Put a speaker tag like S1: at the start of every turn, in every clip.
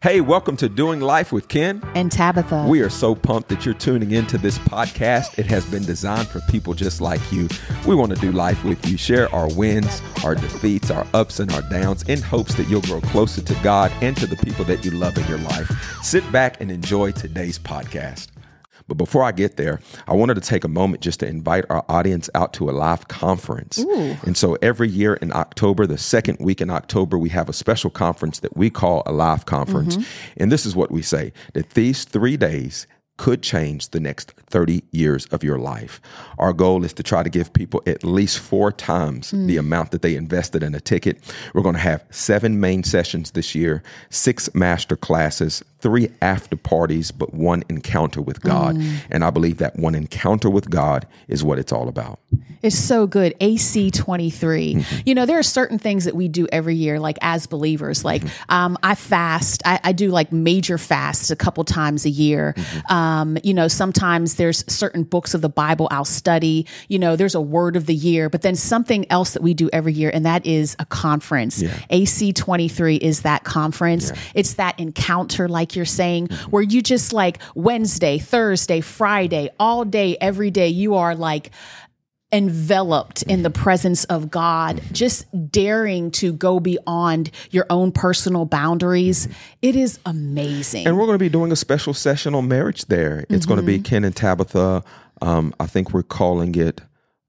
S1: Hey, welcome to Doing Life with Ken
S2: and Tabatha.
S1: We are so pumped that you're tuning into this podcast. It has been designed for people just like you. We want to do life with you, share our wins, our defeats, our ups and our downs in hopes that you'll grow closer to God and to the people that you love in your life. Sit back and enjoy today's podcast. But before I get there, I wanted to take a moment just to invite our audience out to a live conference. Ooh. And so every year in October, the second week in October, we have a special conference that we call Alive conference. Mm-hmm. And this is what we say that these three days could change the next 30 years of your life. Our goal is to try to give people at least four times mm. the amount that they invested in a ticket. We're going to have seven main sessions this year, six master classes, three after parties, but one encounter with God. Mm. And I believe that one encounter with God is what it's all about.
S2: It's so good. AC 23. Mm-hmm. You know, there are certain things that we do every year, like as believers. Like mm-hmm. um, I fast, I, I, do like major fasts a couple times a year. Mm-hmm. Um, Um, you know, sometimes there's certain books of the Bible I'll study. You know, there's a word of the year, but then something else that we do every year, and that is a conference. Yeah. AC 23 is that conference. Yeah. It's that encounter, like like you're saying, mm-hmm. where you just like Wednesday, Thursday, Friday, all day, every day, you are like enveloped in the presence of God, just daring to go beyond your own personal boundaries. It is amazing.
S1: And we're going to be doing a special session on marriage there. It's mm-hmm. going to be Ken and Tabatha. Um, I think we're calling it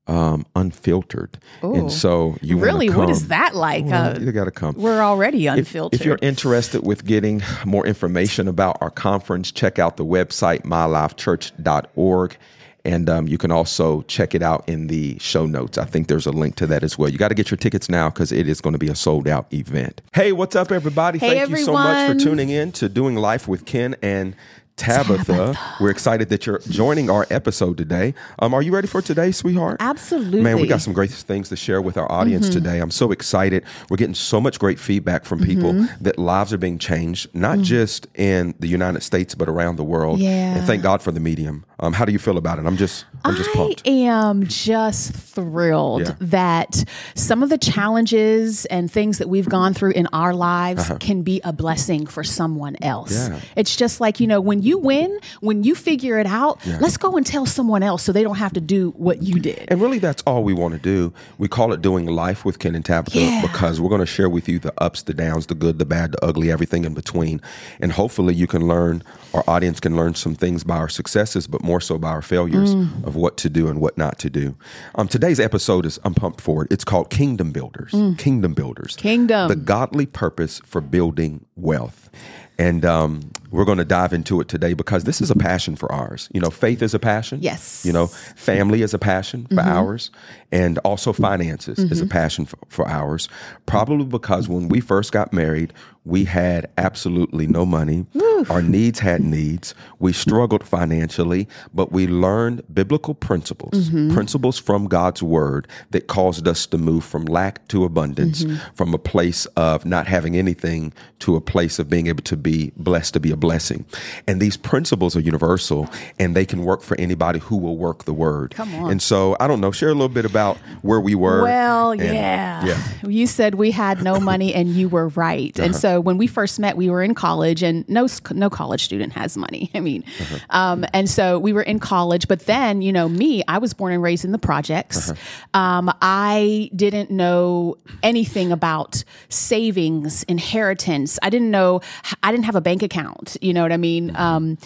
S1: um, unfiltered. Ooh. And so you
S2: really, what is that like?
S1: Well, uh, you got to come.
S2: We're already unfiltered.
S1: If, if, you're interested with getting more information about our conference, check out the website myalivechurch.org. And um, you can also check it out in the show notes. I think there's a link to that as well. You got to get your tickets now because it is going to be a sold out event. Hey, what's up, everybody?
S2: Hey,
S1: Thank
S2: everyone.
S1: you so much for tuning in to Doing Life with Ken and Tabatha. Tabatha. We're excited that you're joining our episode today. Um, are you ready for today, sweetheart?
S2: Absolutely.
S1: Man, we got some great things to share with our audience mm-hmm. today. I'm so excited. We're getting so much great feedback from people mm-hmm. that lives are being changed, not mm-hmm. just in the United States, but around the world.
S2: Yeah.
S1: And thank God for the medium. Um, how do you feel about it? I'm just, I'm just pumped.
S2: I am just thrilled yeah. that some of the challenges and things that we've gone through in our lives uh-huh. can be a blessing for someone else. Yeah. It's just like, you know, when you win, when you figure it out, yeah. let's go and tell someone else so they don't have to do what you did.
S1: And really, that's all we want to do. We call it doing life with Ken and Tabatha because we're going to share with you the ups, the downs, the good, the bad, the ugly, everything in between. And hopefully, you can learn, our audience can learn some things by our successes, but more so by our failures mm. of what to do and what not to do. Um, today's episode is I'm pumped for it. It's called Kingdom Builders. Mm. Kingdom Builders.
S2: Kingdom.
S1: The godly purpose for building wealth. And um, we're going to dive into it today because this is a passion for ours. You know, faith is a passion.
S2: Yes.
S1: You know, family is a passion for mm-hmm. ours. And also finances mm-hmm. is a mm-hmm. passion for, for ours. Probably because when we first got married, we had absolutely no money. Our needs had needs. We struggled financially, but we learned biblical principles, mm-hmm. principles from God's word that caused us to move from lack to abundance, mm-hmm. from a place of not having anything to a place of being able to be blessed to be a blessing. And these principles are universal and they can work for anybody who will work the word.
S2: Come on.
S1: And so I don't know, share a little bit about where we were.
S2: Well, and, yeah. yeah. You said we had no money and you were right. Uh-huh. And so when we first met, we were in college and no no college student has money. I mean, uh-huh. um, and so we were in college, but then, you know, me, I was born and raised in the projects. Uh-huh. Um, I didn't know anything about savings, inheritance. I didn't know, I didn't have a bank account. You know what I mean? Mm-hmm. Um,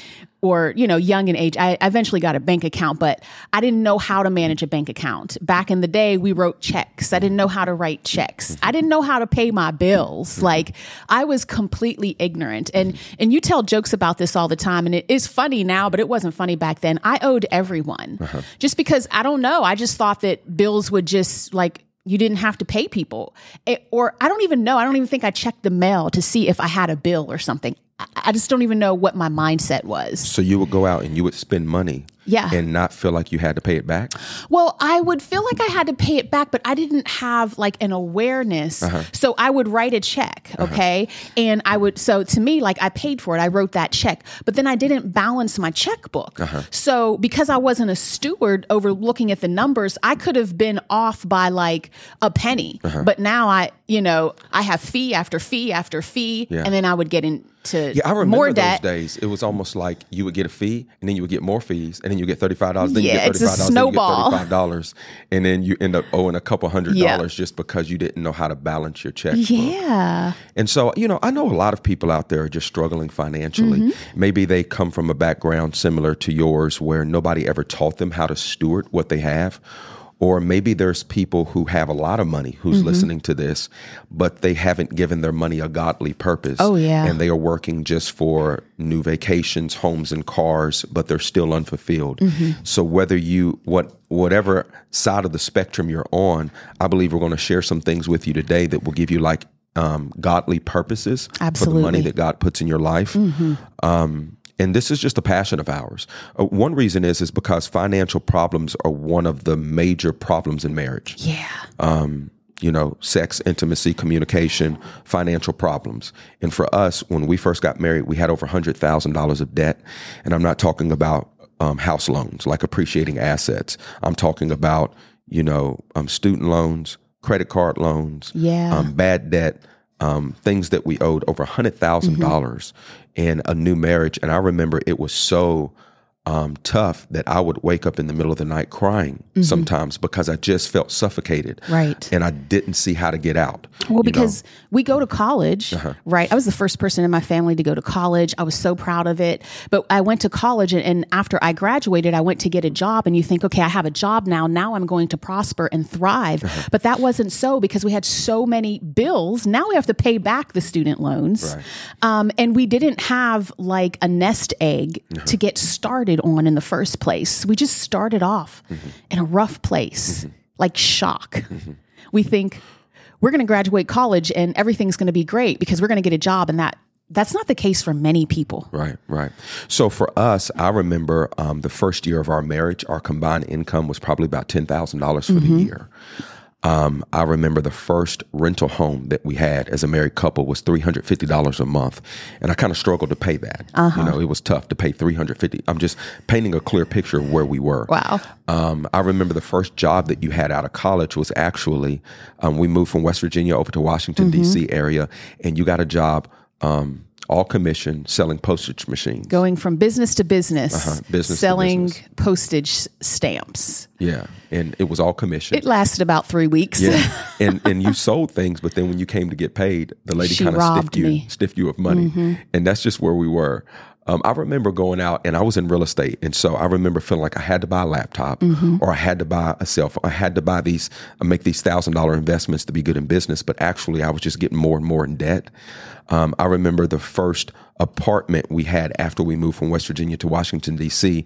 S2: or you know young in age I, eventually got a bank account but i didn't know how to manage a bank account back in the day we wrote checks i didn't know how to write checks i didn't know how to pay my bills like i was completely ignorant and and you tell jokes about this all the time and it is funny now but it wasn't funny back then i owed everyone uh-huh. just because i don't know i just thought that bills would just like you didn't have to pay people. It, or I don't even know. I don't even think I checked the mail to see if I had a bill or something. I just don't even know what my mindset was.
S1: So you would go out and you would spend money
S2: Yeah.
S1: and not feel like you had to pay it back?
S2: Well, I would feel like I had to pay it back, but I didn't have like an awareness.
S1: Uh-huh.
S2: So I would write a check, okay? And I would, so to me, like I paid for it, I wrote that check, but then I didn't balance my checkbook.
S1: Uh-huh.
S2: So because I wasn't a steward over looking at the numbers, I could have been off by like a penny.
S1: Uh-huh.
S2: But now I, you know, I have fee after fee after fee,
S1: Yeah.
S2: and then I would get into
S1: Yeah, I remember
S2: more
S1: those
S2: debt.
S1: days. It was almost like you would get a fee, and then you would get more fees, and then you get thirty five dollars. Then
S2: Yeah,
S1: you get thirty five dollars.
S2: snowball.
S1: Thirty five dollars, and then you end up owing a couple hundred
S2: Yeah.
S1: dollars just because you didn't know how to balance your checkbook.
S2: Yeah.
S1: And so, you know, I know a lot of people out there are just struggling financially.
S2: Mm-hmm.
S1: Maybe they come from a background similar to yours where nobody ever taught them how to steward what they have. Or maybe there's people who have a lot of money who's
S2: Mm-hmm.
S1: listening to this, but they haven't given their money a godly purpose.
S2: Oh, yeah.
S1: And they are working just for new vacations, homes, and cars, but they're still unfulfilled.
S2: Mm-hmm.
S1: So whether you what whatever side of the spectrum you're on, I believe we're going to share some things with you today that will give you like um, godly purposes for the money that God puts in your life. Um, and this is just a passion of ours. Uh, one reason is is because financial problems are one of the major problems in marriage
S2: Yeah.
S1: um, you know, sex, intimacy, communication, financial problems. And for us, when we first got married, we had over $100,000 of debt. And I'm not talking about um, house loans, like appreciating assets. I'm talking about, you know, um, student loans, credit card loans,
S2: Yeah.
S1: um, bad debt, um, things that we owed over $100,000
S2: Mm-hmm.
S1: In a new marriage. And I remember it was so um, tough that I would wake up in the middle of the night crying sometimes because I just felt suffocated.
S2: Mm-hmm. Right.
S1: And I didn't see how to get out.
S2: Well,
S1: you know? Uh-huh.
S2: because we go to college, right? I was the first person in my family to go to college. I was so proud of it. But I went to college, and, and after I graduated, I went to get a job. And you think, okay, I have a job now. Now I'm going to prosper and thrive.
S1: Uh-huh.
S2: But that wasn't so because we had so many bills. Now we have to pay back the student loans.
S1: Right.
S2: Um, and we didn't have like a nest egg
S1: Uh-huh.
S2: to get started on in the first place. We just started off
S1: Mm-hmm.
S2: in a rough place, like shock. We think we're going to graduate college and everything's going to be great because we're going to get a job, and that that's not the case for many people.
S1: Right, right. So for us, I remember um, the first year of our marriage, our combined income was probably about ten thousand dollars for
S2: Mm-hmm.
S1: the year. Um, I remember the first rental home that we had as a married couple was three hundred fifty dollars a month, and I kind of struggled to pay that.
S2: Uh-huh.
S1: You know, it was tough to pay three hundred fifty. I'm just painting a clear picture of where we were.
S2: Wow.
S1: Um, I remember the first job that you had out of college was actually um, we moved from West Virginia over to Washington
S2: Mm-hmm.
S1: D.C. area, and you got a job. Um, all commission selling postage machines.
S2: Going from business to business,
S1: Uh-huh, business to
S2: selling
S1: business.
S2: postage stamps.
S1: Yeah, and it was all commission.
S2: It lasted about three weeks.
S1: yeah, and and you sold things, but then when you came to get paid, the lady kind of stiffed you,
S2: me. Mm-hmm.
S1: stiffed you of money, and that's just where we were. Um, I remember going out, and I was in real estate, and so I remember feeling like I had to buy a laptop,
S2: Mm-hmm.
S1: or I had to buy a cell phone. I had to buy these, uh, make these thousand dollar investments to be good in business. But actually, I was just getting more and more in debt. Um, I remember the first apartment we had after we moved from West Virginia to Washington D.C.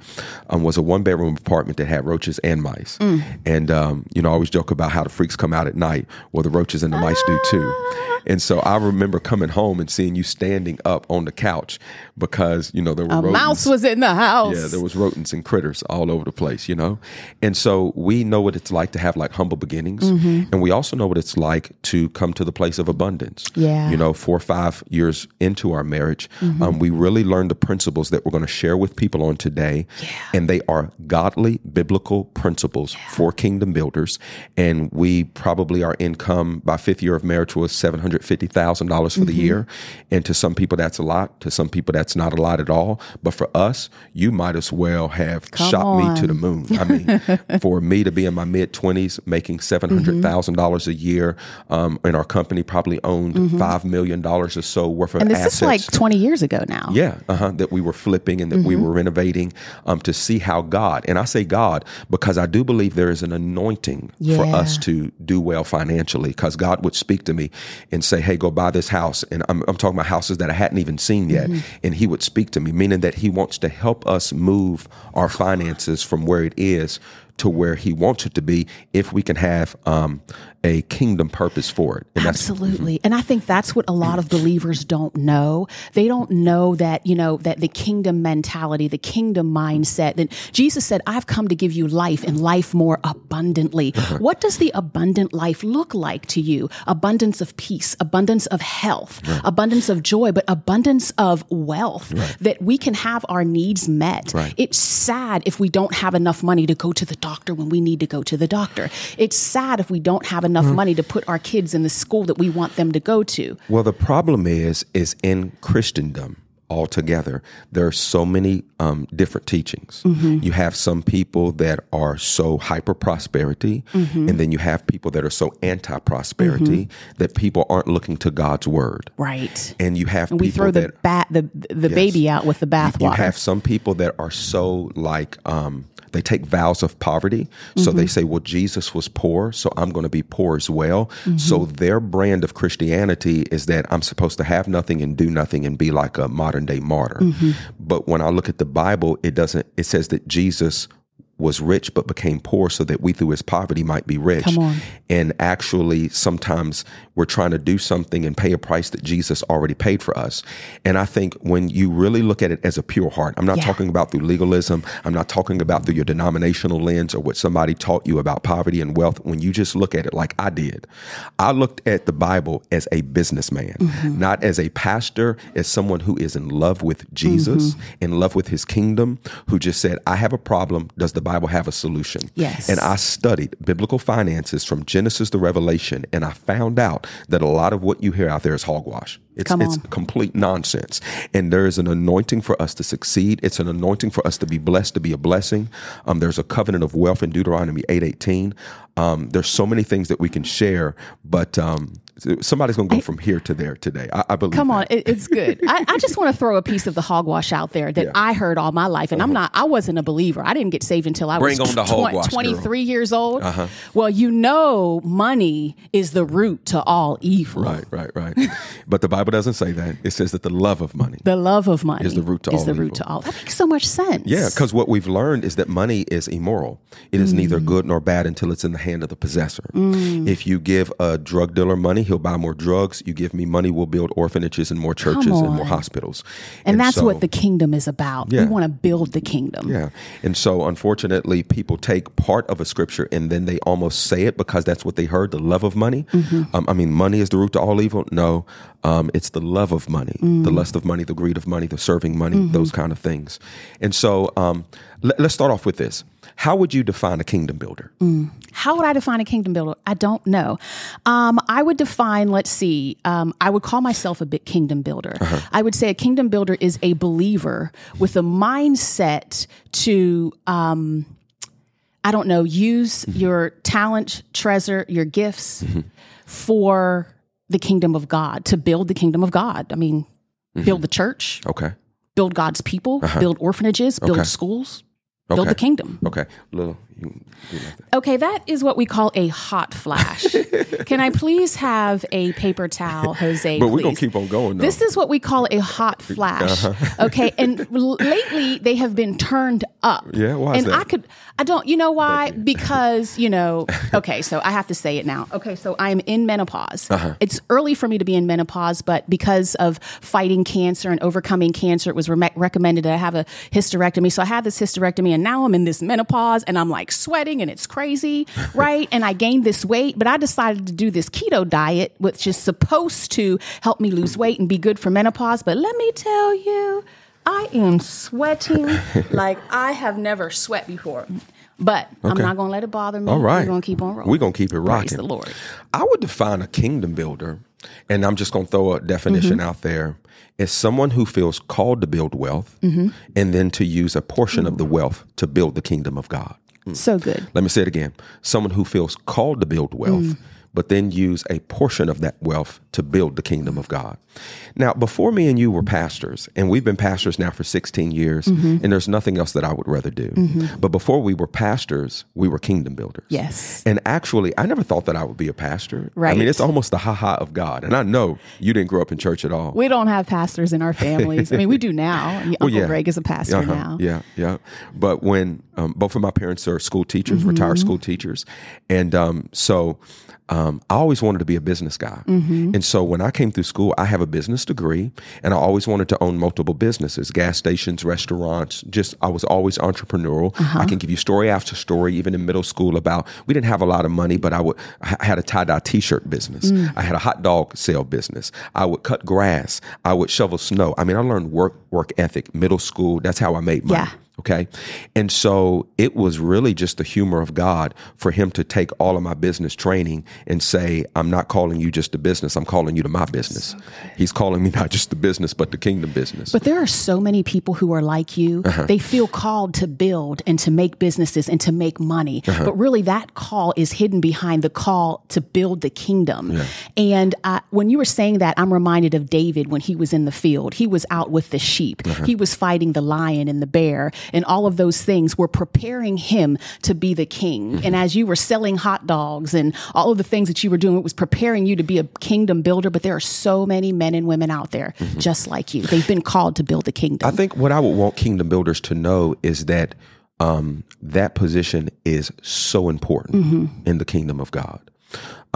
S1: Um, was a one bedroom apartment that had roaches and mice. And um, you know, I always joke about how the freaks come out at night. Well, the roaches and the mice do too. And so I remember coming home and seeing you standing up on the couch because, you know, there were
S2: a
S1: rodents.
S2: mouse was in the house.
S1: Yeah, there was rodents and critters all over the place, you know? And so we know what it's like to have like humble beginnings.
S2: Mm-hmm.
S1: And we also know what it's like to come to the place of abundance.
S2: Yeah.
S1: You know, four or five years into our marriage,
S2: mm-hmm.
S1: um, we really learned the principles that we're going to share with people on today. Yeah. And they are godly biblical principles yeah. for kingdom builders. And we probably, our income by fifth year of marriage was 700 Fifty thousand dollars for
S2: mm-hmm.
S1: the year. And to some people, that's a lot. To some people, that's not a lot at all. But for us, you might as well have
S2: Come
S1: shot on. me to the moon. I mean, for me to be in my mid 20s, making $700,000 mm-hmm. dollars a year, um, and our company probably owned mm-hmm. $5 million or so worth of
S2: and this
S1: assets.
S2: is like 20 years ago now.
S1: Yeah, uh-huh, that we were flipping and that we mm-hmm. were renovating um, to see how God, and I say God because I do believe there is an anointing
S2: yeah.
S1: for us to do well financially because God would speak to me and say, hey, go buy this house. And I'm, I'm talking about houses that I hadn't even seen yet. And He would speak to me, meaning that He wants to help us move our finances from where it is to where He wants it to be if we can have um, a kingdom purpose for it.
S2: And Absolutely. And I think that's what a lot of believers don't know. They don't know that, you know, that the kingdom mentality, the kingdom mindset, that Jesus said, I've come to give you life and life more abundantly. Uh-huh. What does the abundant life look like to you? Abundance of peace, abundance of health, right. abundance of joy, but abundance of wealth right. that we can have our needs met. Right. It's sad if we don't have enough money to go to the doctor when we need to go to the doctor. It's sad if we don't have enough mm-hmm. money to put our kids in the school that we want them to go to.
S1: Well, the problem is is in Christendom altogether. There are so many um, different teachings. Mm-hmm. You have some people that are so hyper prosperity, mm-hmm. and then you have people that are so anti prosperity mm-hmm. that people aren't looking to God's word.
S2: Right.
S1: And you have
S2: and we throw the bat the the yes, baby out with the bathwater.
S1: You, you have some people that are so like um, they take vows of poverty. Mm-hmm. So they mm-hmm. say, well, Jesus was poor, so I'm going to be poor as well. Mm-hmm. So their brand of Christianity is that I'm supposed to have nothing and do nothing and be like a modern day martyr. Mm-hmm. But when I look at the Bible, it doesn't, it says that Jesus was rich but became poor so that we through his poverty might be rich. And actually, sometimes we're trying to do something and pay a price that Jesus already paid for us. And I think when you really look at it as a pure heart, I'm not yeah. talking about through legalism, I'm not talking about through your denominational lens or what somebody taught you about poverty and wealth. When you just look at it like I did, I looked at the Bible as a businessman, mm-hmm. not as a pastor, as someone who is in love with Jesus, mm-hmm. in love with his kingdom, who just said, I have a problem. Does the Bible have a solution.
S2: Yes.
S1: And I studied biblical finances from Genesis to Revelation, and I found out that a lot of what you hear out there is hogwash. It's, it's complete nonsense. And there is an anointing for us to succeed. It's an anointing for us to be blessed, to be a blessing. Um, there's a covenant of wealth in Deuteronomy 8.18. Um, there's so many things that we can share, but um, somebody's going to go from here to there today. I, I believe.
S2: Come
S1: on,
S2: it, it's good. I, I, just want to throw a piece of the hogwash out there that yeah. I heard all my life, and uh-huh. I'm not. I wasn't a believer. I didn't get saved until I
S1: Bring
S2: was
S1: hogwash,
S2: 23 girl. years old. Uh-huh. Well, you know, money is the root to all evil.
S1: Right, right, right. but the Bible doesn't say that. It says that the love of money,
S2: the love of money,
S1: is the root to
S2: is
S1: all.
S2: the
S1: evil.
S2: root to all. That makes so much sense.
S1: Yeah, because what we've learned is that money is immoral. It is mm. neither good nor bad until it's in the hand of the possessor. Mm. If you give a drug dealer money, he'll buy more drugs. You give me money, we'll build orphanages and more churches and more hospitals.
S2: And, and that's so, what the kingdom is about. Yeah. We want to build the kingdom.
S1: Yeah. And so, unfortunately, people take part of a scripture and then they almost say it because that's what they heard the love of money. Mm-hmm. Um, I mean, money is the root to all evil. No, um, it's the love of money, mm. the lust of money, the greed of money, the serving money, mm-hmm. those kind of things. And so, um, let, us start off with this. How would you define a kingdom builder? Mm.
S2: How would I define a kingdom builder? I don't know. Um, I would define, let's see, um, I would call myself a bit kingdom builder. Uh-huh. I would say a kingdom builder is a believer with a mindset to, um, I don't know, use mm-hmm. your talent, treasure, your gifts mm-hmm. for the kingdom of God, to build the kingdom of God. I mean, mm-hmm. build the church.
S1: Okay.
S2: Build God's people, uh-huh. build orphanages, build okay. schools, build
S1: okay.
S2: the kingdom.
S1: Okay. Little
S2: Okay, that is what we call a hot flash. Can I please have a paper towel, Jose?
S1: But
S2: we're
S1: gonna keep on going.
S2: Though. This is what we call a hot flash. Uh-huh. Okay, and lately they have been turned up.
S1: Yeah, why
S2: and
S1: that?
S2: I could, I don't. You know why? Because you know. Okay, so I have to say it now. Okay, so I am in menopause. Uh-huh. It's early for me to be in menopause, but because of fighting cancer and overcoming cancer, it was re- recommended that I have a hysterectomy. So I had this hysterectomy, and now I'm in this menopause, and I'm like sweating and it's crazy, right? and I gained this weight, but I decided to do this keto diet, which is supposed to help me lose weight and be good for menopause. But let me tell you, I am sweating like I have never sweat before. But okay. I'm not going to let it bother me.
S1: All right.
S2: We're going to keep on rolling.
S1: We're going to keep it rocking.
S2: Praise the Lord.
S1: I would define a kingdom builder, and I'm just going to throw a definition mm-hmm. out there, as someone who feels called to build wealth mm-hmm. and then to use a portion of the wealth to build the kingdom of God.
S2: So good.
S1: Let me say it again. Someone who feels called to build wealth, mm. But then use a portion of that wealth to build the kingdom of God. Now, before me and you were pastors, and we've been pastors now for 16 years, mm-hmm. and there's nothing else that I would rather do. Mm-hmm. But before we were pastors, we were kingdom builders.
S2: Yes.
S1: And actually, I never thought that I would be a pastor.
S2: Right.
S1: I mean, it's almost the ha ha of God. And I know you didn't grow up in church at all.
S2: We don't have pastors in our families. I mean, we do now. Uncle well, yeah. Greg is a pastor uh-huh. now.
S1: Yeah, yeah. But when um, both of my parents are school teachers, mm-hmm. retired school teachers, and um, so um, I always wanted to be a business guy. Mm-hmm. And so when I came through school, I have a business degree and I always wanted to own multiple businesses, gas stations, restaurants. Just, I was always entrepreneurial. Uh-huh. I can give you story after story, even in middle school about, we didn't have a lot of money, but I would, I had a tie dye t shirt business. Mm. I had a hot dog sale business. I would cut grass. I would shovel snow. I mean, I learned work, work ethic, middle school. That's how I made money.
S2: Yeah.
S1: Okay. And so it was really just the humor of God for him to take all of my business training and say, I'm not calling you just a business, I'm calling you to my business. So He's calling me not just the business, but the kingdom business.
S2: But there are so many people who are like you. Uh-huh. They feel called to build and to make businesses and to make money. Uh-huh. But really, that call is hidden behind the call to build the kingdom. Yeah. And uh, when you were saying that, I'm reminded of David when he was in the field. He was out with the sheep, uh-huh. he was fighting the lion and the bear and all of those things were preparing him to be the king. Mm-hmm. And as you were selling hot dogs and all of the things that you were doing, it was preparing you to be a kingdom builder. But there are so many men and women out there mm-hmm. just like you. They've been called to build the kingdom.
S1: I think what I would want kingdom builders to know is that um, that position is so important mm-hmm. in the kingdom of God.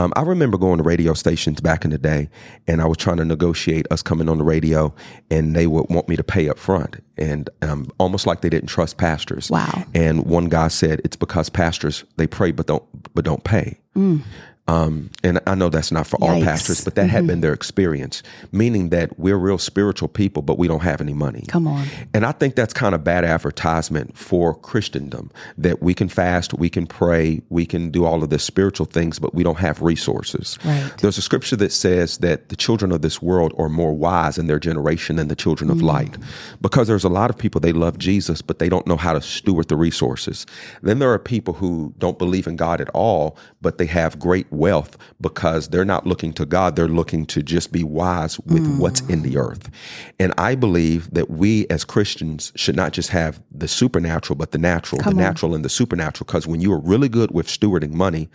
S1: Um, I remember going to radio stations back in the day, and I was trying to negotiate us coming on the radio, and they would want me to pay up front, and um, almost like they didn't trust pastors.
S2: Wow!
S1: And one guy said it's because pastors they pray but don't but don't pay. Mm. Um, and I know that's not for Yikes. all pastors, but that mm-hmm. had been their experience, meaning that we're real spiritual people, but we don't have any money.
S2: Come on.
S1: And I think that's kind of bad advertisement for Christendom that we can fast, we can pray, we can do all of the spiritual things, but we don't have resources.
S2: Right.
S1: There's a scripture that says that the children of this world are more wise in their generation than the children of mm. light because there's a lot of people, they love Jesus, but they don't know how to steward the resources. Then there are people who don't believe in God at all, but they have great wealth because they're not looking to God, they're looking to just be wise with mm. what's in the earth. And I believe that we as Christians should not just have the supernatural, but the natural, Come the on. natural and the supernatural. Because when you are really good with stewarding money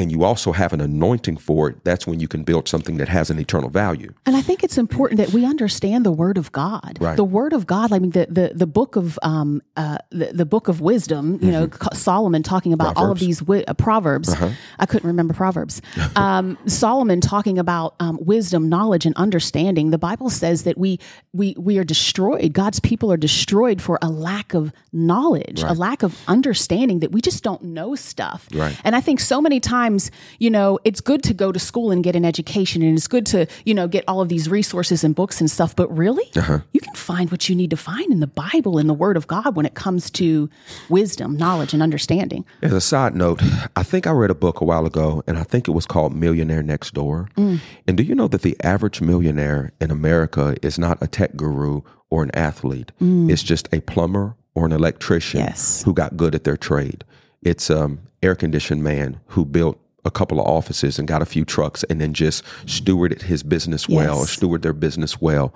S1: and you also have an anointing for it, that's when you can build something that has an eternal value.
S2: And I think it's important that we understand the Word of God.
S1: Right.
S2: The Word of God. I mean, the the, the book of um, uh, the, the book of wisdom. You mm-hmm. know, Solomon talking about Proverbs. all of these wi- uh, proverbs. Uh-huh. I couldn't remember Proverbs. um, Solomon talking about um, wisdom, knowledge, and understanding. The Bible says that we we we are destroyed. God's people are destroyed for a lack of knowledge, right. a lack of understanding that we just don't know stuff.
S1: Right.
S2: And I think so many times sometimes, you know, it's good to go to school and get an education and it's good to, you know, get all of these resources and books and stuff. But really, uh-huh. you can find what you need to find in the Bible and the Word of God when it comes to wisdom, knowledge, and understanding.
S1: As a side note, I think I read a book a while ago and I think it was called Millionaire Next Door. Mm. And do you know that the average millionaire in America is not a tech guru or an athlete? Mm. It's just a plumber or an electrician
S2: yes.
S1: who got good at their trade. It's um air conditioned man who built a couple of offices and got a few trucks and then just stewarded his business well yes. or steward their business well.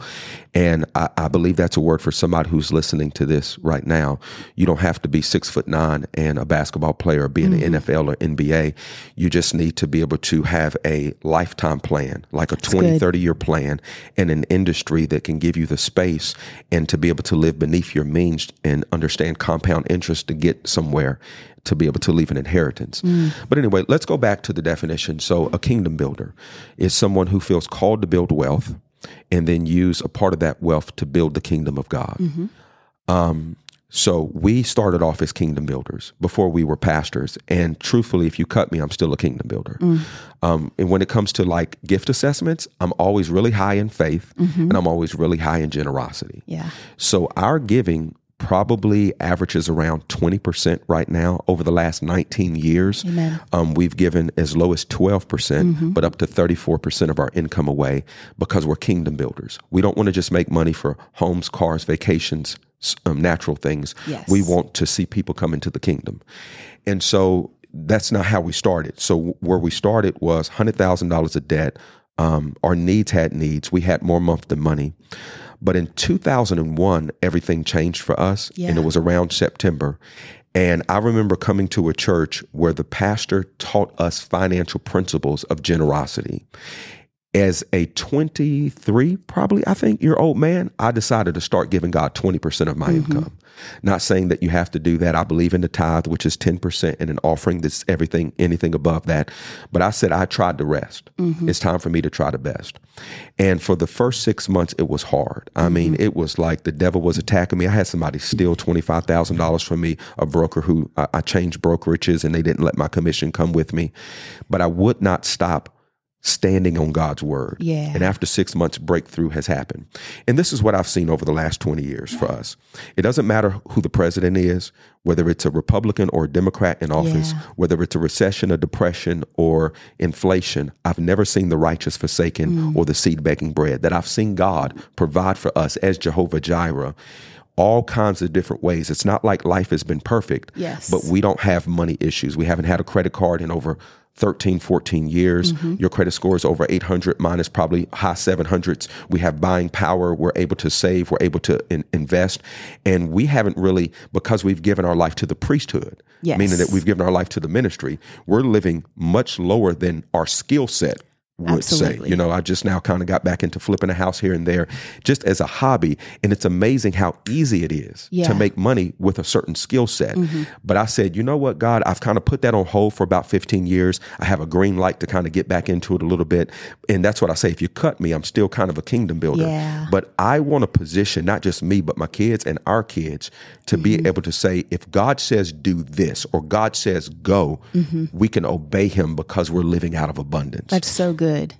S1: And I, I, believe that's a word for somebody who's listening to this right now. You don't have to be six foot nine and a basketball player or be in mm-hmm. the NFL or NBA. You just need to be able to have a lifetime plan, like a that's 20, good. 30 year plan in an industry that can give you the space and to be able to live beneath your means and understand compound interest to get somewhere to be able to leave an inheritance. Mm. But anyway, let's go back to the definition. So, a kingdom builder is someone who feels called to build wealth and then use a part of that wealth to build the kingdom of God. Mm-hmm. Um, so we started off as kingdom builders before we were pastors. And truthfully, if you cut me, I'm still a kingdom builder. Mm. Um, and when it comes to like gift assessments, I'm always really high in faith mm-hmm. and I'm always really high in generosity.
S2: Yeah.
S1: So our giving probably averages around 20% right now over the last 19 years. Um, we've given as low as 12%, percent mm hmm but up to 34% of our income away because we're kingdom builders. We don't want to just make money for homes, cars, vacations, um, natural things.
S2: Yes.
S1: We want to see people come into the kingdom. And so that's not how we started. So where we started was hundred thousand dollars of debt. Um, our needs had needs. We had more month than money. But in 2001, everything changed for us, yeah. and it was around September. And I remember coming to a church where the pastor taught us financial principles of generosity as a 23 probably i think year old man i decided to start giving god 20% of my mm-hmm. income. Not saying that you have to do that. I believe in the tithe which is 10% and an offering that's everything anything above that. But i said i tried the rest. Mm-hmm. it's time for me to try the best. And for the first six months it was hard. I mm-hmm. mean it was like the devil was attacking me. I had somebody steal $25000 from me a broker who I, I changed brokerages and they didn't let my commission come with me. But i would not stop standing on God's word.
S2: Yeah.
S1: And after six months, breakthrough has happened. And this is what I've seen over the last 20 years for us. It doesn't matter who the president is, whether it's a Republican or a Democrat in office, yeah. whether it's a recession, a depression, or inflation. I've never seen the righteous forsaken mm. or the seed begging bread. That I've seen God provide for us as Jehovah Jireh all kinds of different ways. It's not like life has been perfect,
S2: yes.
S1: but we don't have money issues. We haven't had a credit card in over 13, 14 years. Mm-hmm. Your credit score is over 800. Mine is probably high 700s. We have buying power. We're able to save. We're able to in- invest. And we haven't really, because we've given our life to the priesthood,
S2: yes.
S1: meaning that we've given our life to the ministry, we're living much lower than our skill set would
S2: Absolutely.
S1: say. You know, I just now kind of got back into flipping a house here and there just as a hobby. And it's amazing how easy it is
S2: yeah.
S1: to make money with a certain skill set. Mm-hmm. But I said, you know what, God, I've kind of put that on hold for about 15 years. I have a green light to kind of get back into it a little bit. And that's what I say. If you cut me, I'm still kind of a kingdom builder.
S2: Yeah.
S1: But I want to position not just me, but my kids and our kids to mm-hmm. be able to say, if God says do this or God says go, mm-hmm. we can obey him because we're living out of abundance.
S2: That's so good good.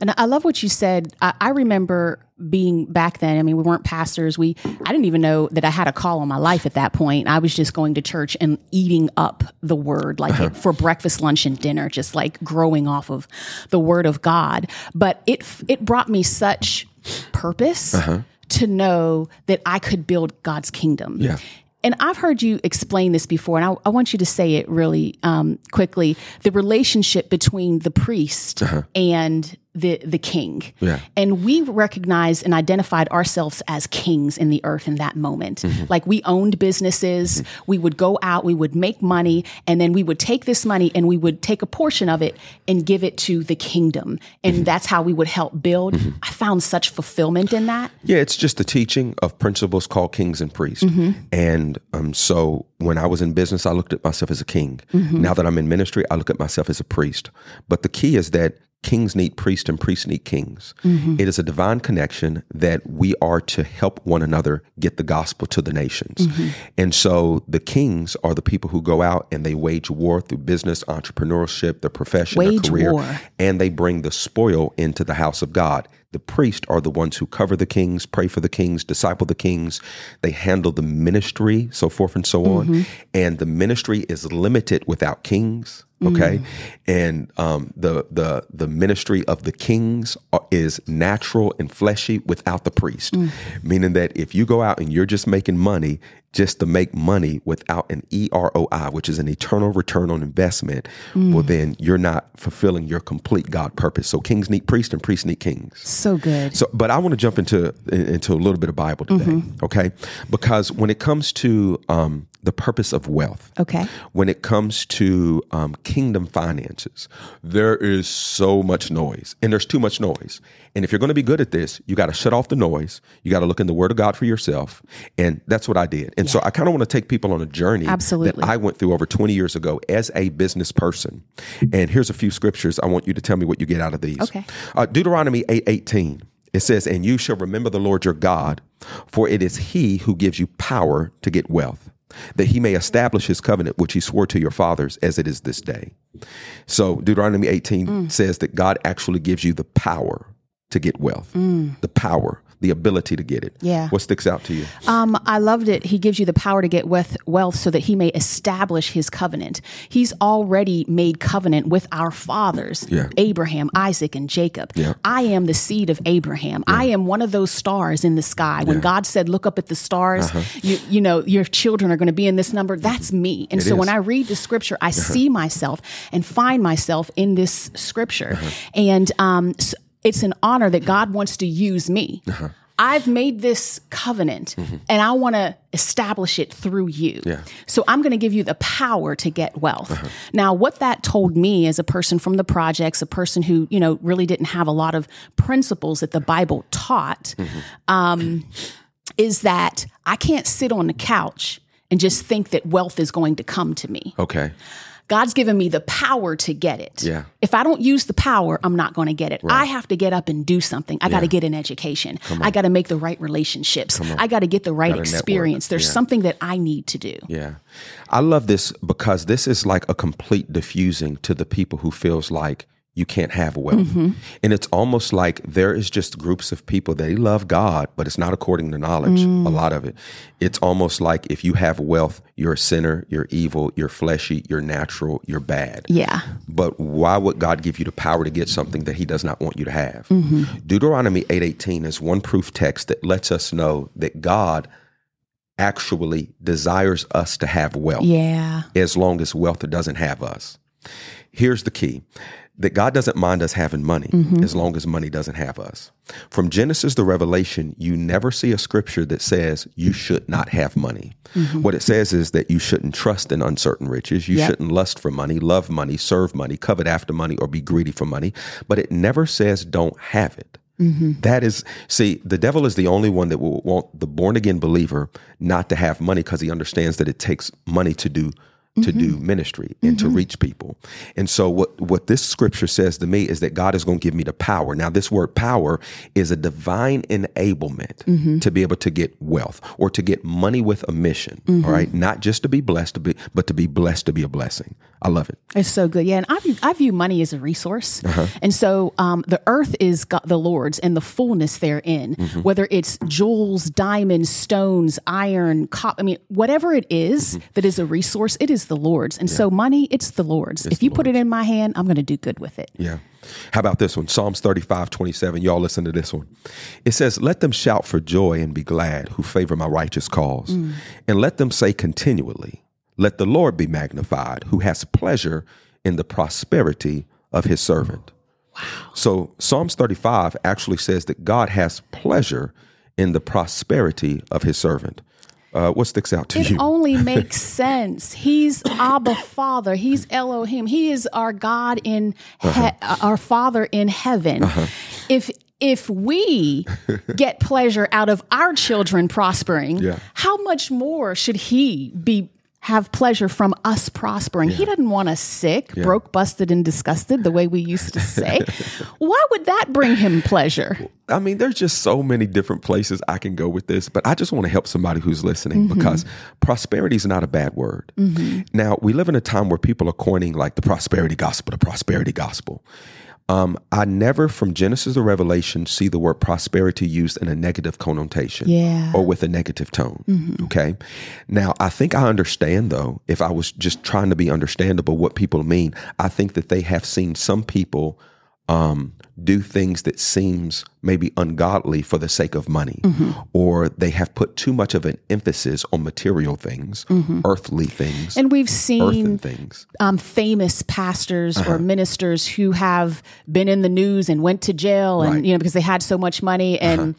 S2: And I love what you said. I, I, remember being back then. I mean, we weren't pastors. We I didn't even know that I had a call on my life at that point. I was just going to church and eating up the word, like uh-huh. for breakfast, lunch, and dinner, just like growing off of the word of God. But it it brought me such purpose. Uh-huh. To know that I could build God's kingdom.
S1: Yeah
S2: and I've heard you explain this before, and I, I want you to say it really um, quickly the relationship between the priest uh-huh. and the the king.
S1: Yeah.
S2: And we recognized and identified ourselves as kings in the earth in that moment. Mm-hmm. Like we owned businesses, mm-hmm. we would go out, we would make money, and then we would take this money and we would take a portion of it and give it to the kingdom. And mm-hmm. that's how we would help build. Mm-hmm. I found such fulfillment in that.
S1: Yeah, it's just the teaching of principles called kings and priests. Mm-hmm. And um, so when I was in business, I looked at myself as a king. Mm-hmm. Now that I'm in ministry, I look at myself as a priest. But the key is that kings need priests and priests need kings. Mm-hmm. It is a divine connection that we are to help one another get the gospel to the nations. Mm-hmm. And so the kings are the people who go out and they wage war through business, entrepreneurship, their profession,
S2: wage
S1: their career,
S2: war.
S1: and they bring the spoil into the house of God. The priests are the ones who cover the kings, pray for the kings, disciple the kings. They handle the ministry, so forth and so on. Mm-hmm. And the ministry is limited without kings okay mm. and um, the the the ministry of the kings is natural and fleshy without the priest mm. meaning that if you go out and you're just making money just to make money without an EROI which is an eternal return on investment mm. well then you're not fulfilling your complete God purpose so kings need priests and priests need kings
S2: so good
S1: so but I want to jump into into a little bit of Bible today mm-hmm. okay because when it comes to um, the purpose of wealth.
S2: Okay.
S1: When it comes to um, kingdom finances, there is so much noise, and there's too much noise. And if you're going to be good at this, you got to shut off the noise. You got to look in the Word of God for yourself, and that's what I did. And yeah. so I kind of want to take people on a journey
S2: Absolutely.
S1: that I went through over 20 years ago as a business person. And here's a few scriptures. I want you to tell me what you get out of these.
S2: Okay.
S1: Uh, Deuteronomy 8 18. It says, And you shall remember the Lord your God, for it is he who gives you power to get wealth that he may establish his covenant, which he swore to your fathers as it is this day. So Deuteronomy 18 mm. says that God actually gives you the power to get wealth, mm. the power. The ability to get it.
S2: Yeah.
S1: What sticks out to you?
S2: Um, I loved it. He gives you the power to get wealth, wealth so that he may establish his covenant. He's already made covenant with our fathers,
S1: Yeah.
S2: Abraham, Isaac, and Jacob.
S1: Yeah.
S2: I am the seed of Abraham. I am one of those stars in the sky. When God said, "Look up at the stars," you, you know your children are going to be in this number. That's me. And so when I read the scripture, I see myself and find myself in this scripture, and um, s it's an honor that God wants to use me. Uh-huh. I've made this covenant mm-hmm. and I want to establish it through you.
S1: Yeah.
S2: So I'm going to give you the power to get wealth. Uh-huh. Now, what that told me as a person from the projects, a person who, you know, really didn't have a lot of principles that the Bible taught, mm-hmm. um, is that I can't sit on the couch and just think that wealth is going to come to me.
S1: Okay.
S2: God's given me the power to get it.
S1: Yeah.
S2: If I don't use the power, I'm not going to get it. I have to get up and do something. I got to get an education. I got to make the right relationships. I got to get the right
S1: Gotta network.
S2: experience. There's
S1: Yeah.
S2: something that I need to do.
S1: Yeah. I love this because this is like a complete diffusing to the people who feels like you can't have wealth.
S2: Mm-hmm.
S1: And it's almost like there is just groups of people they love God, but it's not according to knowledge,
S2: Mm.
S1: a lot of it. It's almost like if you have wealth, you're a sinner, you're evil, you're fleshy, you're natural, you're bad.
S2: Yeah.
S1: But why would God give you the power to get something that he does not want you to have?
S2: Mm-hmm.
S1: Deuteronomy 8:18 is one proof text that lets us know that God actually desires us to have wealth
S2: Yeah.
S1: as long as wealth doesn't have us. Here's the key that God doesn't mind us having money mm-hmm. as long as money doesn't have us. From Genesis to Revelation, you never see a scripture that says you should not have money. Mm-hmm. What it says is that you shouldn't trust in uncertain riches. You
S2: Yep.
S1: shouldn't lust for money, love money, serve money, covet after money, or be greedy for money. But it never says don't have it. Mm-hmm. That is, see, the devil is the only one that will want the born again believer not to have money because he understands that it takes money to do to do ministry and to reach people. And so what what this scripture says to me is that God is going to give me the power. Now this word power is a divine enablement to be able to get wealth or to get money with a mission, all right? Not just to be blessed to be but to be blessed to be a blessing. I love it.
S2: It's so good. Yeah. And I view, I view money as a resource.
S1: Uh-huh.
S2: And so um, the earth is God, the Lord's and the fullness therein,
S1: Mm-hmm.
S2: whether it's jewels, diamonds, stones, iron, copper, I mean, whatever it is
S1: Mm-hmm.
S2: that is a resource, it is the Lord's. And so money, it's the Lord's. if you put it in my hand, I'm going to do good with it.
S1: Yeah. How about this one? Psalms 35, 27. Y'all listen to this one. It says, Let them shout for joy and be glad who favor my righteous cause. Mm. And let them say continually, Let the Lord be magnified who has pleasure in the prosperity of his servant. Wow. So Psalms 35 actually says that God has pleasure in the prosperity of his servant. Uh, what sticks out to
S2: It
S1: you?
S2: It only makes sense. He's Abba Father. He's Elohim. He is our God in he-
S1: Uh-huh.
S2: uh, our Father in heaven. If if we get pleasure out of our children prospering,
S1: Yeah.
S2: how much more should He be? Have pleasure from us prospering. He doesn't want us sick, broke, busted, and disgusted, the way we used to say. Why would that bring him pleasure?
S1: I mean, there's just so many different places I can go with this, but I just want to help somebody who's listening mm-hmm. because prosperity is not a bad word. Mm-hmm. Now, we live in a time where people are coining like the prosperity gospel, the prosperity gospel. Um, I never, from Genesis to Revelation, see the word prosperity used in a negative connotation
S2: Yeah.
S1: or with a negative tone. Okay. Now, I think I understand, though, if I was just trying to be understandable, what people mean. I think that they have seen some people um, do things that seems maybe ungodly for the sake of money, or they have put too much of an emphasis on material things, earthly things,
S2: And we've seen
S1: things.
S2: um, famous pastors
S1: Uh-huh.
S2: or ministers who have been in the news and went to jail and
S1: Right. Uh-huh.
S2: you know because they had so much money and
S1: Uh,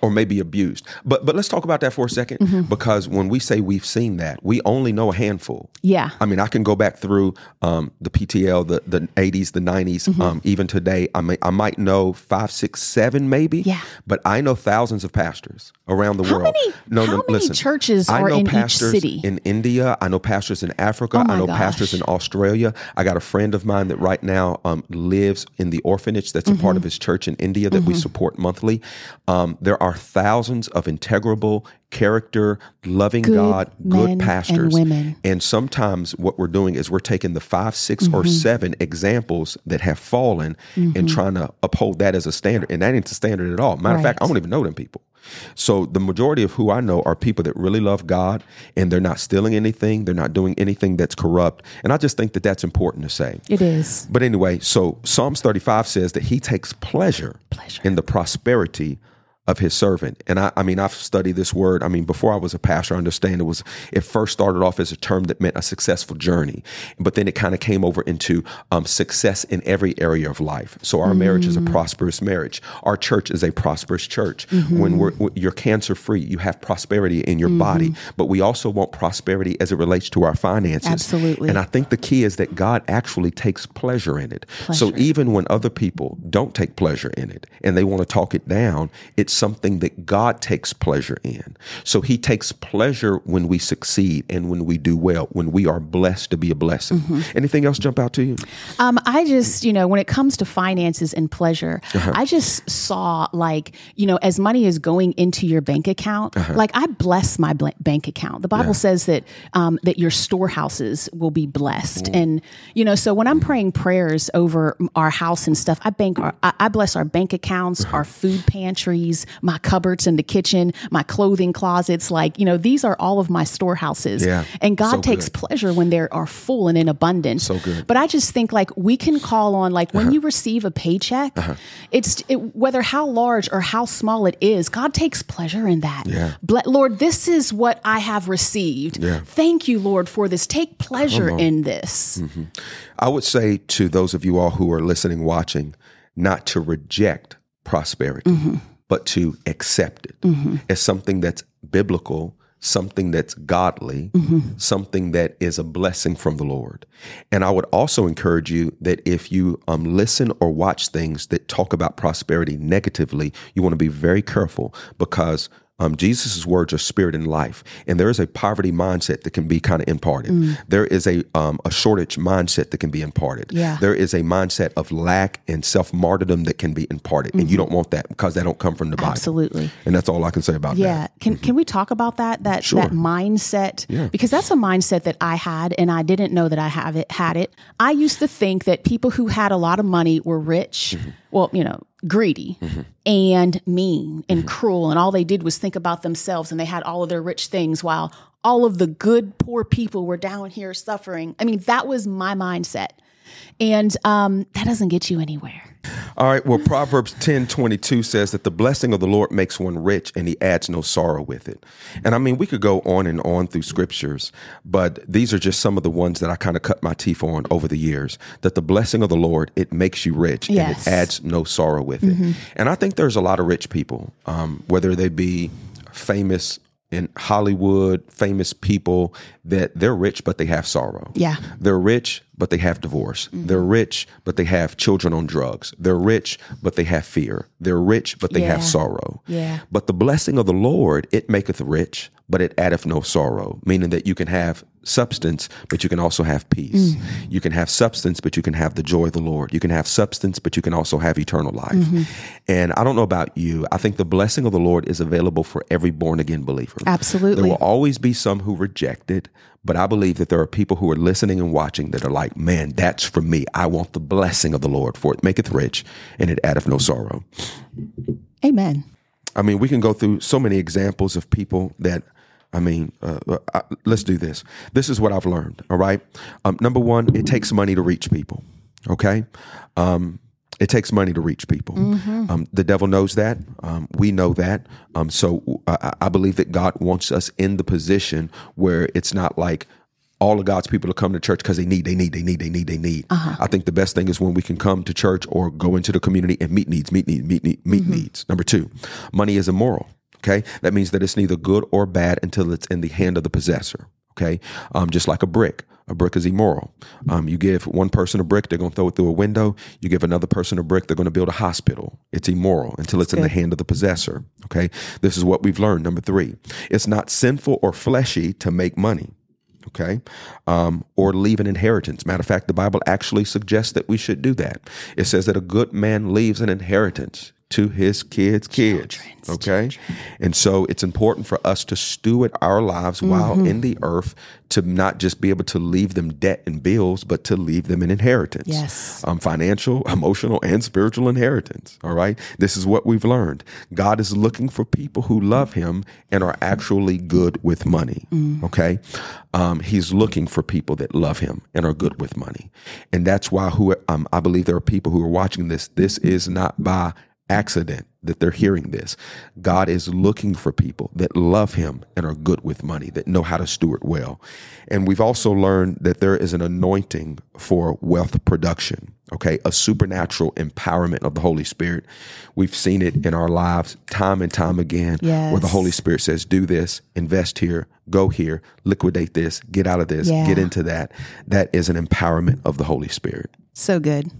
S1: or maybe abused. But but let's talk about that for a 2nd
S2: Mm-hmm.
S1: because when we say we've seen that, we only know a handful.
S2: Yeah.
S1: I mean, I can go back through um, the PTL, the the 80s, the 90s,
S2: Mm-hmm.
S1: um, even today. I may, I might know five, six, seven, maybe.
S2: Yeah.
S1: But I know thousands of pastors around the
S2: How
S1: world.
S2: many- how many churches
S1: I
S2: are
S1: know
S2: in each
S1: pastors
S2: city?
S1: in India. I know pastors in Africa.
S2: Oh
S1: I know pastors in Australia. I got a friend of mine that right now um, lives in the orphanage that's a part
S2: Mm-hmm.
S1: of his church in India that we support monthly. Um, there there are thousands of integrable, character, loving
S2: Good
S1: God, good
S2: and
S1: pastors.
S2: women.
S1: And sometimes what we're doing is we're taking the five, 6 or
S2: Mm-hmm.
S1: seven examples that have fallen and trying to uphold that as a standard. And that ain't the standard at all. Matter of fact, I don't even know them people. So the majority of who I know are people that really love God and they're not stealing anything. They're not doing anything that's corrupt. And I just think that that's important to say.
S2: It is.
S1: But anyway, so Psalms 35 says that he takes pleasure,
S2: Pleasure.
S1: in the prosperity of his servant. And I, I mean, I've studied this word. I mean, before I was a pastor, I understand it was, it first started off as a term that meant a successful journey, but then it kind of came over into um, success in every area of life. So our marriage is a mm. prosperous marriage. Our church is a prosperous church. When we're, mm-hmm. when you're cancer free, you have prosperity in your body, mm-hmm. but we also want prosperity as it relates to our finances.
S2: Absolutely.
S1: And I think the key is that God actually takes pleasure in it. So even when other people don't take pleasure in it and they want to talk it down, it's something that God takes pleasure in. So he takes pleasure when we succeed and when we do well, when we are blessed to be a blessing. Anything else jump out to you?
S2: Um, I just, you know, when it comes to finances and pleasure,
S1: Uh-huh.
S2: I just saw like, you know, as money is going into your bank account,
S1: Uh-huh.
S2: like I bless my bl- bank account. The Bible says that um, that your storehouses will be blessed, and you know, so when I'm praying prayers over our house and stuff, I bank, our, I, I bless our bank accounts,
S1: Uh-huh.
S2: our food pantries, my cupboards in the kitchen, my clothing closets. Like, you know, these are all of my storehouses,
S1: Yeah.
S2: and God
S1: So
S2: takes
S1: good.
S2: pleasure when they are full and in abundance.
S1: So good.
S2: But I just think like we can call on like
S1: Uh-huh.
S2: when you receive a paycheck, it's it, whether how large or how small it is, God takes pleasure in that.
S1: Yeah.
S2: Ble- Lord, this is what I have received.
S1: Yeah.
S2: Thank you, Lord, for this. Take pleasure in this.
S1: Mm-hmm. I would say to those of you all who are listening, watching, not to reject prosperity,
S2: Mm-hmm.
S1: But to accept it as something that's biblical, something that's godly,
S2: Mm-hmm.
S1: something that is a blessing from the Lord. And I would also encourage you that if you um, listen or watch things that talk about prosperity negatively, you want to be very careful because um, Jesus' words are spirit and life, and there is a poverty mindset that can be kind of imparted.
S2: Mm.
S1: There is a um, a shortage mindset that can be imparted.
S2: Yeah.
S1: There is a mindset of lack and self martyrdom that can be imparted, and you don't want that because that don't come from the Bible.
S2: Mm-hmm. Absolutely.
S1: And that's all I can say about
S2: Yeah.
S1: that. Yeah.
S2: Can can we talk about that that
S1: Sure.
S2: that mindset? Because that's a mindset that I had and I didn't know that I have it had it. I used to think that people who had a lot of money were rich.
S1: Mm-hmm.
S2: Well, you know, greedy and mean and cruel and all they did was think about themselves and they had all of their rich things while all of the good poor people were down here suffering. I mean, that was my mindset. And um, that doesn't get you anywhere.
S1: All right. Well, Proverbs ten twenty two says that the blessing of the Lord makes one rich, and He adds no sorrow with it. And I mean, we could go on and on through scriptures, but these are just some of the ones that I kind of cut my teeth on over the years. That the blessing of the Lord it makes you rich, and it adds no sorrow with it. And I think there's a lot of rich people, um, whether they be famous in Hollywood, famous people that they're rich but they have sorrow.
S2: Yeah.
S1: They're rich, but they have divorce. Mm-hmm. They're rich, but they have children on drugs. They're rich, but they have fear. They're rich, but they have sorrow.
S2: Yeah.
S1: But the blessing of the Lord, it maketh rich, but it addeth no sorrow, meaning that you can have substance, but you can also have peace. Mm. You can have substance, but you can have the joy of the Lord. You can have substance, but you can also have eternal life. Mm-hmm. And I don't know about you, I think the blessing of the Lord is available for every born again believer.
S2: Absolutely.
S1: There will always be some who reject it, but I believe that there are people who are listening and watching that are like, man, that's for me. I want the blessing of the Lord, for it maketh rich and it addeth no sorrow.
S2: Amen.
S1: I mean, we can go through so many examples of people that, I mean, uh, uh, let's do this. This is what I've learned, all right? Um, number one, it takes money to reach people, okay? Um, it takes money to reach people. Um, the devil knows that. Um, we know that. Um, so I, I believe that God wants us in the position where it's not like all of God's people to come to church because they need, they need, they need, they need, they need. I think the best thing is when we can come to church or go into the community and meet needs, meet needs, meet, need, meet needs. Number two, money is immoral. Okay, that means that it's neither good or bad until it's in the hand of the possessor. Okay, um, just like a brick. A brick is immoral. Um, you give one person a brick, they're going to throw it through a window. You give another person a brick, they're going to build a hospital. It's immoral until it's in the hand of the possessor. Okay, this is what we've learned. Number three, it's not sinful or fleshy to make money okay um, or leave an inheritance matter of fact the bible actually suggests that we should do that it says that a good man leaves an inheritance to his kids' kids.
S2: Children's
S1: okay. And so it's important for us to steward our lives while
S2: Mm-hmm.
S1: in the earth to not just be able to leave them debt and bills, but to leave them an inheritance.
S2: Yes.
S1: Um, financial, emotional, and spiritual inheritance. All right. This is what we've learned. God is looking for people who love him and are actually good with money. Okay. Um, he's looking for people that love him and are good with money. And that's why who um, I believe there are people who are watching this. This is not by accident that they're hearing this. God is looking for people that love him and are good with money, that know how to steward well. And we've also learned that there is an anointing for wealth production, okay? A supernatural empowerment of the Holy Spirit. We've seen it in our lives time and time again where the Holy Spirit says, do this, invest here, go here, liquidate this, get out of this,
S2: Yeah.
S1: get into that. That is an empowerment of the Holy Spirit.
S2: So good.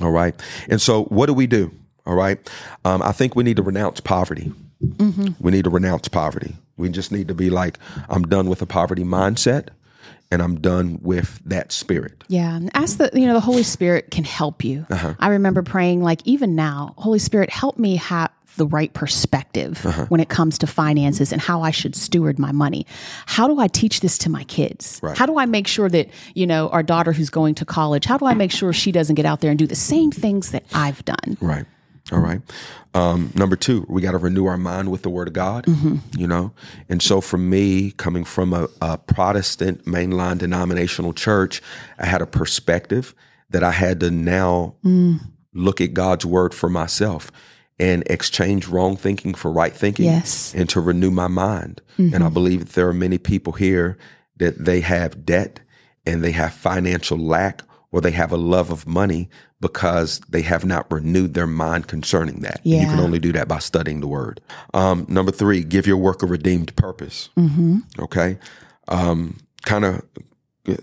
S1: All right. And so, what do we do? All right. Um, I think we need to renounce poverty. Mm-hmm. We need to renounce poverty. We just need to be like, I'm done with a poverty mindset and I'm done with that spirit.
S2: Yeah. and Ask the, you know, the Holy Spirit can help you. Uh-huh. I remember praying, like, even now, Holy Spirit, help me have the right perspective uh-huh. when it comes to finances and how I should steward my money. How do I teach this to my kids? How do I make sure that, you know, our daughter who's going to college, how do I make sure she doesn't get out there and do the same things that I've done?
S1: Right. All right. Um, number two, we got to renew our mind with the Word of God. Mm-hmm. You know, and so for me, coming from a, a Protestant mainline denominational church, I had a perspective that I had to now mm. look at God's Word for myself and exchange wrong thinking for right thinking,
S2: Yes.
S1: and to renew my mind. And I mm-hmm. believe that there are many people here that they have debt and they have financial lack or they have a love of money because they have not renewed their mind concerning that. And you can only do that by studying the word. Um, number three, give your work a redeemed purpose. Okay. Um, kind of,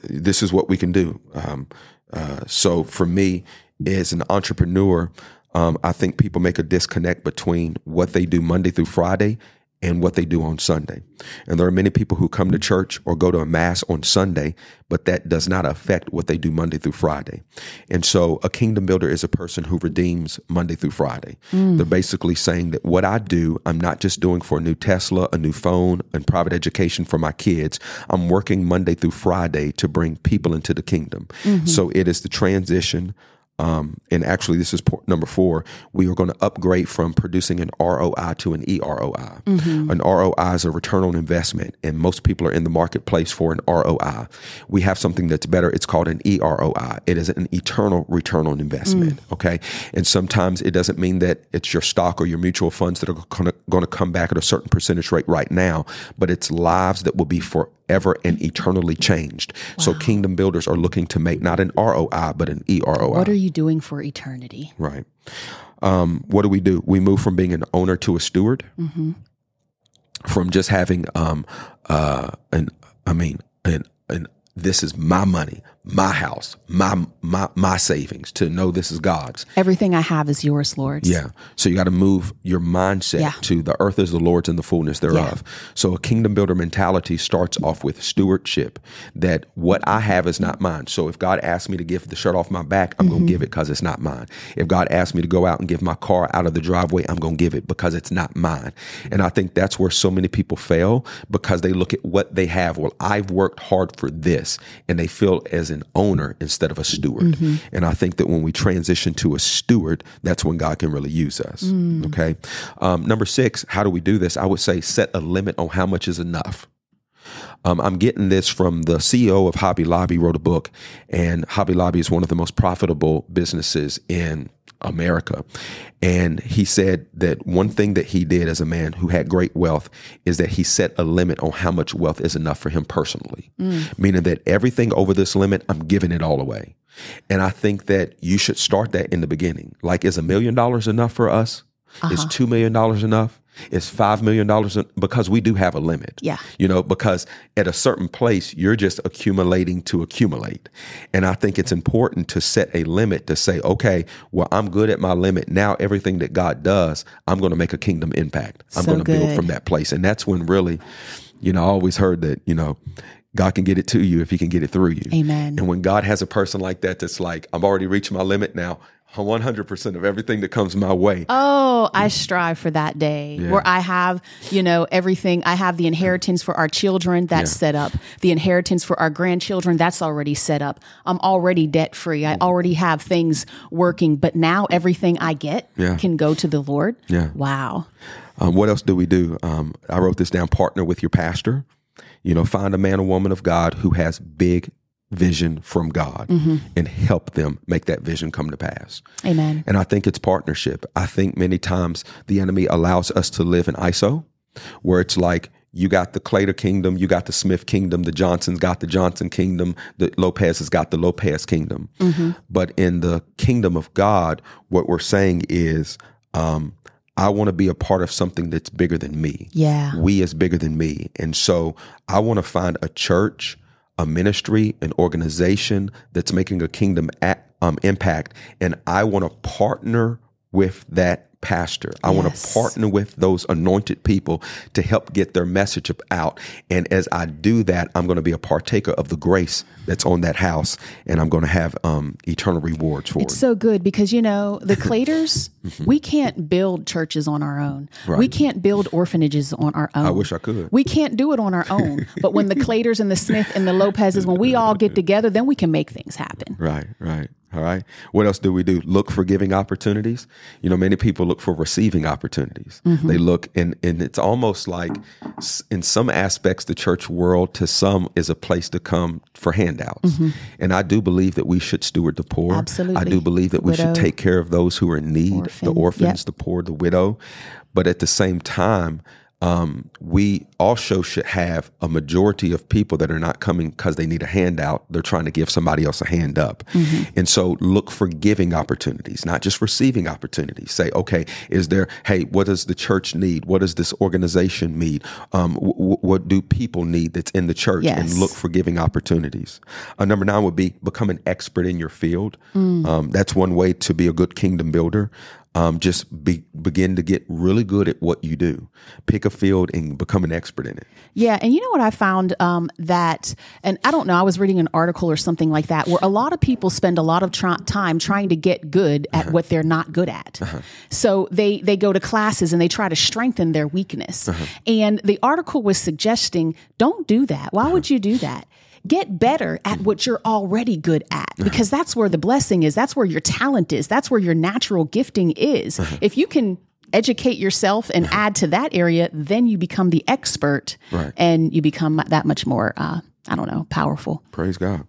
S1: this is what we can do. Um, uh, so for me, as an entrepreneur, um, I think people make a disconnect between what they do Monday through Friday and what they do on Sunday. And there are many people who come to church or go to a mass on Sunday, but that does not affect what they do Monday through Friday. And so a kingdom builder is a person who redeems Monday through Friday. Mm. They're basically saying that what I do, I'm not just doing for a new Tesla, a new phone, and private education for my kids. I'm working Monday through Friday to bring people into the kingdom. Mm-hmm. So it is the transition um, and actually, this is number four. We are going to upgrade from producing an ROI to an EROI. An ROI is a return on investment, and most people are in the marketplace for an ROI. We have something that's better. It's called an EROI. It is an eternal return on investment. Okay, and sometimes it doesn't mean that it's your stock or your mutual funds that are going to come back at a certain percentage rate right now, but it's lives that will be forever and eternally changed. So, kingdom builders are looking to make not an ROI but an EROI.
S2: What are you doing for eternity?
S1: Right. Um, what do we do? We move from being an owner to a steward, from just having, um, uh, an, I mean, an, an, this is my money, my house, my, my, my savings to know this is God's.
S2: Everything I have is yours, Lord.
S1: Yeah. So you got to move your mindset
S2: Yeah.
S1: to the earth is the Lord's and the fullness thereof. So a kingdom builder mentality starts off with stewardship that what I have is not mine. So if God asks me to give the shirt off my back, I'm going to mm-hmm. give it because it's not mine. If God asks me to go out and give my car out of the driveway, I'm going to give it because it's not mine. And I think that's where so many people fail because they look at what they have. Well, I've worked hard for this and they feel as an owner instead of a steward. And I think that when we transition to a steward, that's when God can really use us. Okay. Um, number six, how do we do this? I would say set a limit on how much is enough. Um, I'm getting this from the CEO of Hobby Lobby, wrote a book, and Hobby Lobby is one of the most profitable businesses in America. And he said that one thing that he did as a man who had great wealth is that he set a limit on how much wealth is enough for him personally, mm. meaning that everything over this limit, I'm giving it all away. And I think that you should start that in the beginning. Like, is a million dollars enough for us? Is uh-huh. $2 million enough? Is $5 million? Because we do have a limit.
S2: Yeah.
S1: You know, because at a certain place, you're just accumulating to accumulate. And I think it's important to set a limit to say, okay, well, I'm good at my limit. Now, everything that God does, I'm going to make a kingdom impact. I'm
S2: So
S1: going to build from that place. And that's when really, you know, I always heard that, you know, God can get it to you if he can get it through you.
S2: Amen.
S1: And when God has a person like that that's like, I've already reached my limit now, 100% of everything that comes my way.
S2: Oh, I strive for that day yeah. where I have, you know, everything. I have the inheritance for our children that's yeah. set up, the inheritance for our grandchildren that's already set up. I'm already debt free. I already have things working, but now everything I get yeah. can go to the Lord.
S1: Yeah.
S2: Wow.
S1: Um, what else do we do? Um, I wrote this down partner with your pastor. You know, find a man or woman of God who has big vision from God mm-hmm. and help them make that vision come to pass.
S2: Amen.
S1: And I think it's partnership. I think many times the enemy allows us to live in ISO where it's like you got the Claytor kingdom, you got the Smith kingdom, the Johnsons got the Johnson kingdom, the Lopez has got the Lopez kingdom. Mm-hmm. But in the kingdom of God, what we're saying is, um, I want to be a part of something that's bigger than me.
S2: Yeah.
S1: We is bigger than me. And so I want to find a church a ministry, an organization that's making a kingdom at, um, impact, and I want to partner with that pastor. I yes. want to partner with those anointed people to help get their message out. And as I do that, I'm going to be a partaker of the grace that's on that house, and I'm going to have um, eternal rewards for
S2: it's
S1: it.
S2: It's so good because you know the Claytors, mm-hmm. we can't build churches on our own. Right. We can't build orphanages on our own. I
S1: wish I could.
S2: We can't do it on our own. but when the Claytors and the Smith and the Lopezes, when we all get together, then we can make things happen.
S1: Right, right. All right. What else do we do? Look for giving opportunities. You know, many people look for receiving opportunities. Mm-hmm. They look, and and it's almost like, in some aspects, the church world to some is a place to come for handouts. Mm-hmm. And I do believe that we should steward the poor.
S2: Absolutely.
S1: I do believe that we widow. should take care of those who are in need, Orphan. the orphans, yep. the poor, the widow. But at the same time, um, we also should have a majority of people that are not coming because they need a handout. They're trying to give somebody else a hand up. Mm-hmm. And so look for giving opportunities, not just receiving opportunities. Say, okay, is there, hey, what does the church need? What does this organization need? Um, w- what do people need that's in the church?
S2: Yes.
S1: And look for giving opportunities. Uh, number nine would be become an expert in your field. Mm. Um, that's one way to be a good kingdom builder um, just be, begin to get really good at what you do. Pick a field and become an expert in it.
S2: Yeah, and you know what I found um, that, and I don't know, I was reading an article or something like that where a lot of people spend a lot of time trying to get good at uh-huh. what they're not good at. Uh-huh. So they they go to classes and they try to strengthen their weakness. Uh-huh. And the article was suggesting, don't do that. Why would you do that? Get better at what you're already good at because that's where the blessing is. That's where your talent is. That's where your natural gifting is. Uh-huh. If you can educate yourself and uh-huh. add to that area, then you become the expert right. and you become that much more uh, I don't know, powerful.
S1: Praise God.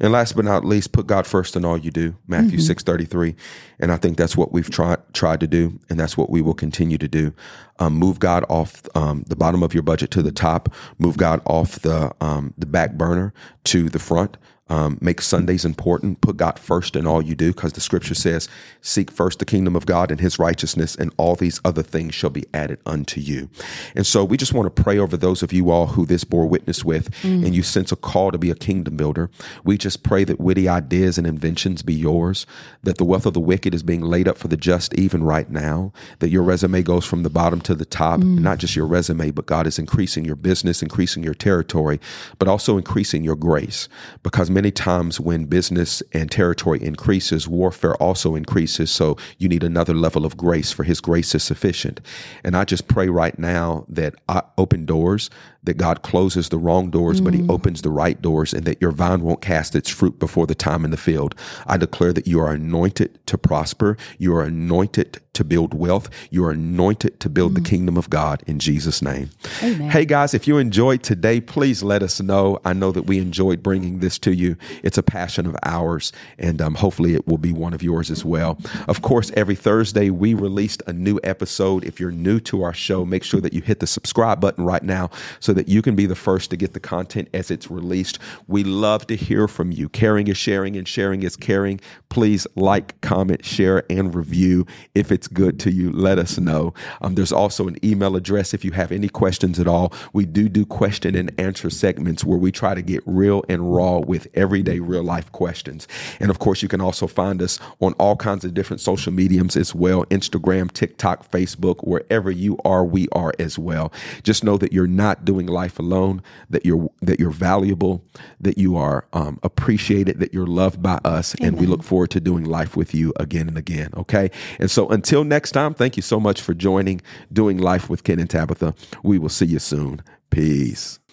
S1: And last but not least, put God first in all you do. Matthew mm-hmm. six thirty three, and I think that's what we've tried tried to do, and that's what we will continue to do. Um, move God off um, the bottom of your budget to the top. Move God off the um, the back burner to the front. Um, make Sundays important. Put God first in all you do, because the scripture says, Seek first the kingdom of God and his righteousness, and all these other things shall be added unto you. And so we just want to pray over those of you all who this bore witness with, mm. and you sense a call to be a kingdom builder. We just pray that witty ideas and inventions be yours, that the wealth of the wicked is being laid up for the just even right now, that your resume goes from the bottom to the top, mm. not just your resume, but God is increasing your business, increasing your territory, but also increasing your grace. Because many times when business and territory increases, warfare also increases. So you need another level of grace, for His grace is sufficient. And I just pray right now that I open doors, that God closes the wrong doors, mm. but He mm. opens the right doors, and that your vine won't cast its fruit before the time in the field. I declare that you are anointed to prosper. You are anointed to build wealth. You are anointed to build mm. the kingdom of God in Jesus' name.
S2: Amen.
S1: Hey guys, if you enjoyed today, please let us know. I know that we enjoyed bringing this to you. It's a passion of ours, and um, hopefully it will be one of yours as well. Of course, every Thursday we released a new episode. If you're new to our show, make sure that you hit the subscribe button right now so so that you can be the first to get the content as it's released. We love to hear from you. Caring is sharing and sharing is caring. Please like, comment, share, and review. If it's good to you, let us know. Um, there's also an email address if you have any questions at all. We do do question and answer segments where we try to get real and raw with everyday real life questions. And of course, you can also find us on all kinds of different social mediums as well Instagram, TikTok, Facebook, wherever you are, we are as well. Just know that you're not doing life alone, that you're that you're valuable, that you are um, appreciated, that you're loved by us, Amen. and we look forward to doing life with you again and again. Okay, and so until next time, thank you so much for joining, doing life with Ken and Tabatha. We will see you soon. Peace.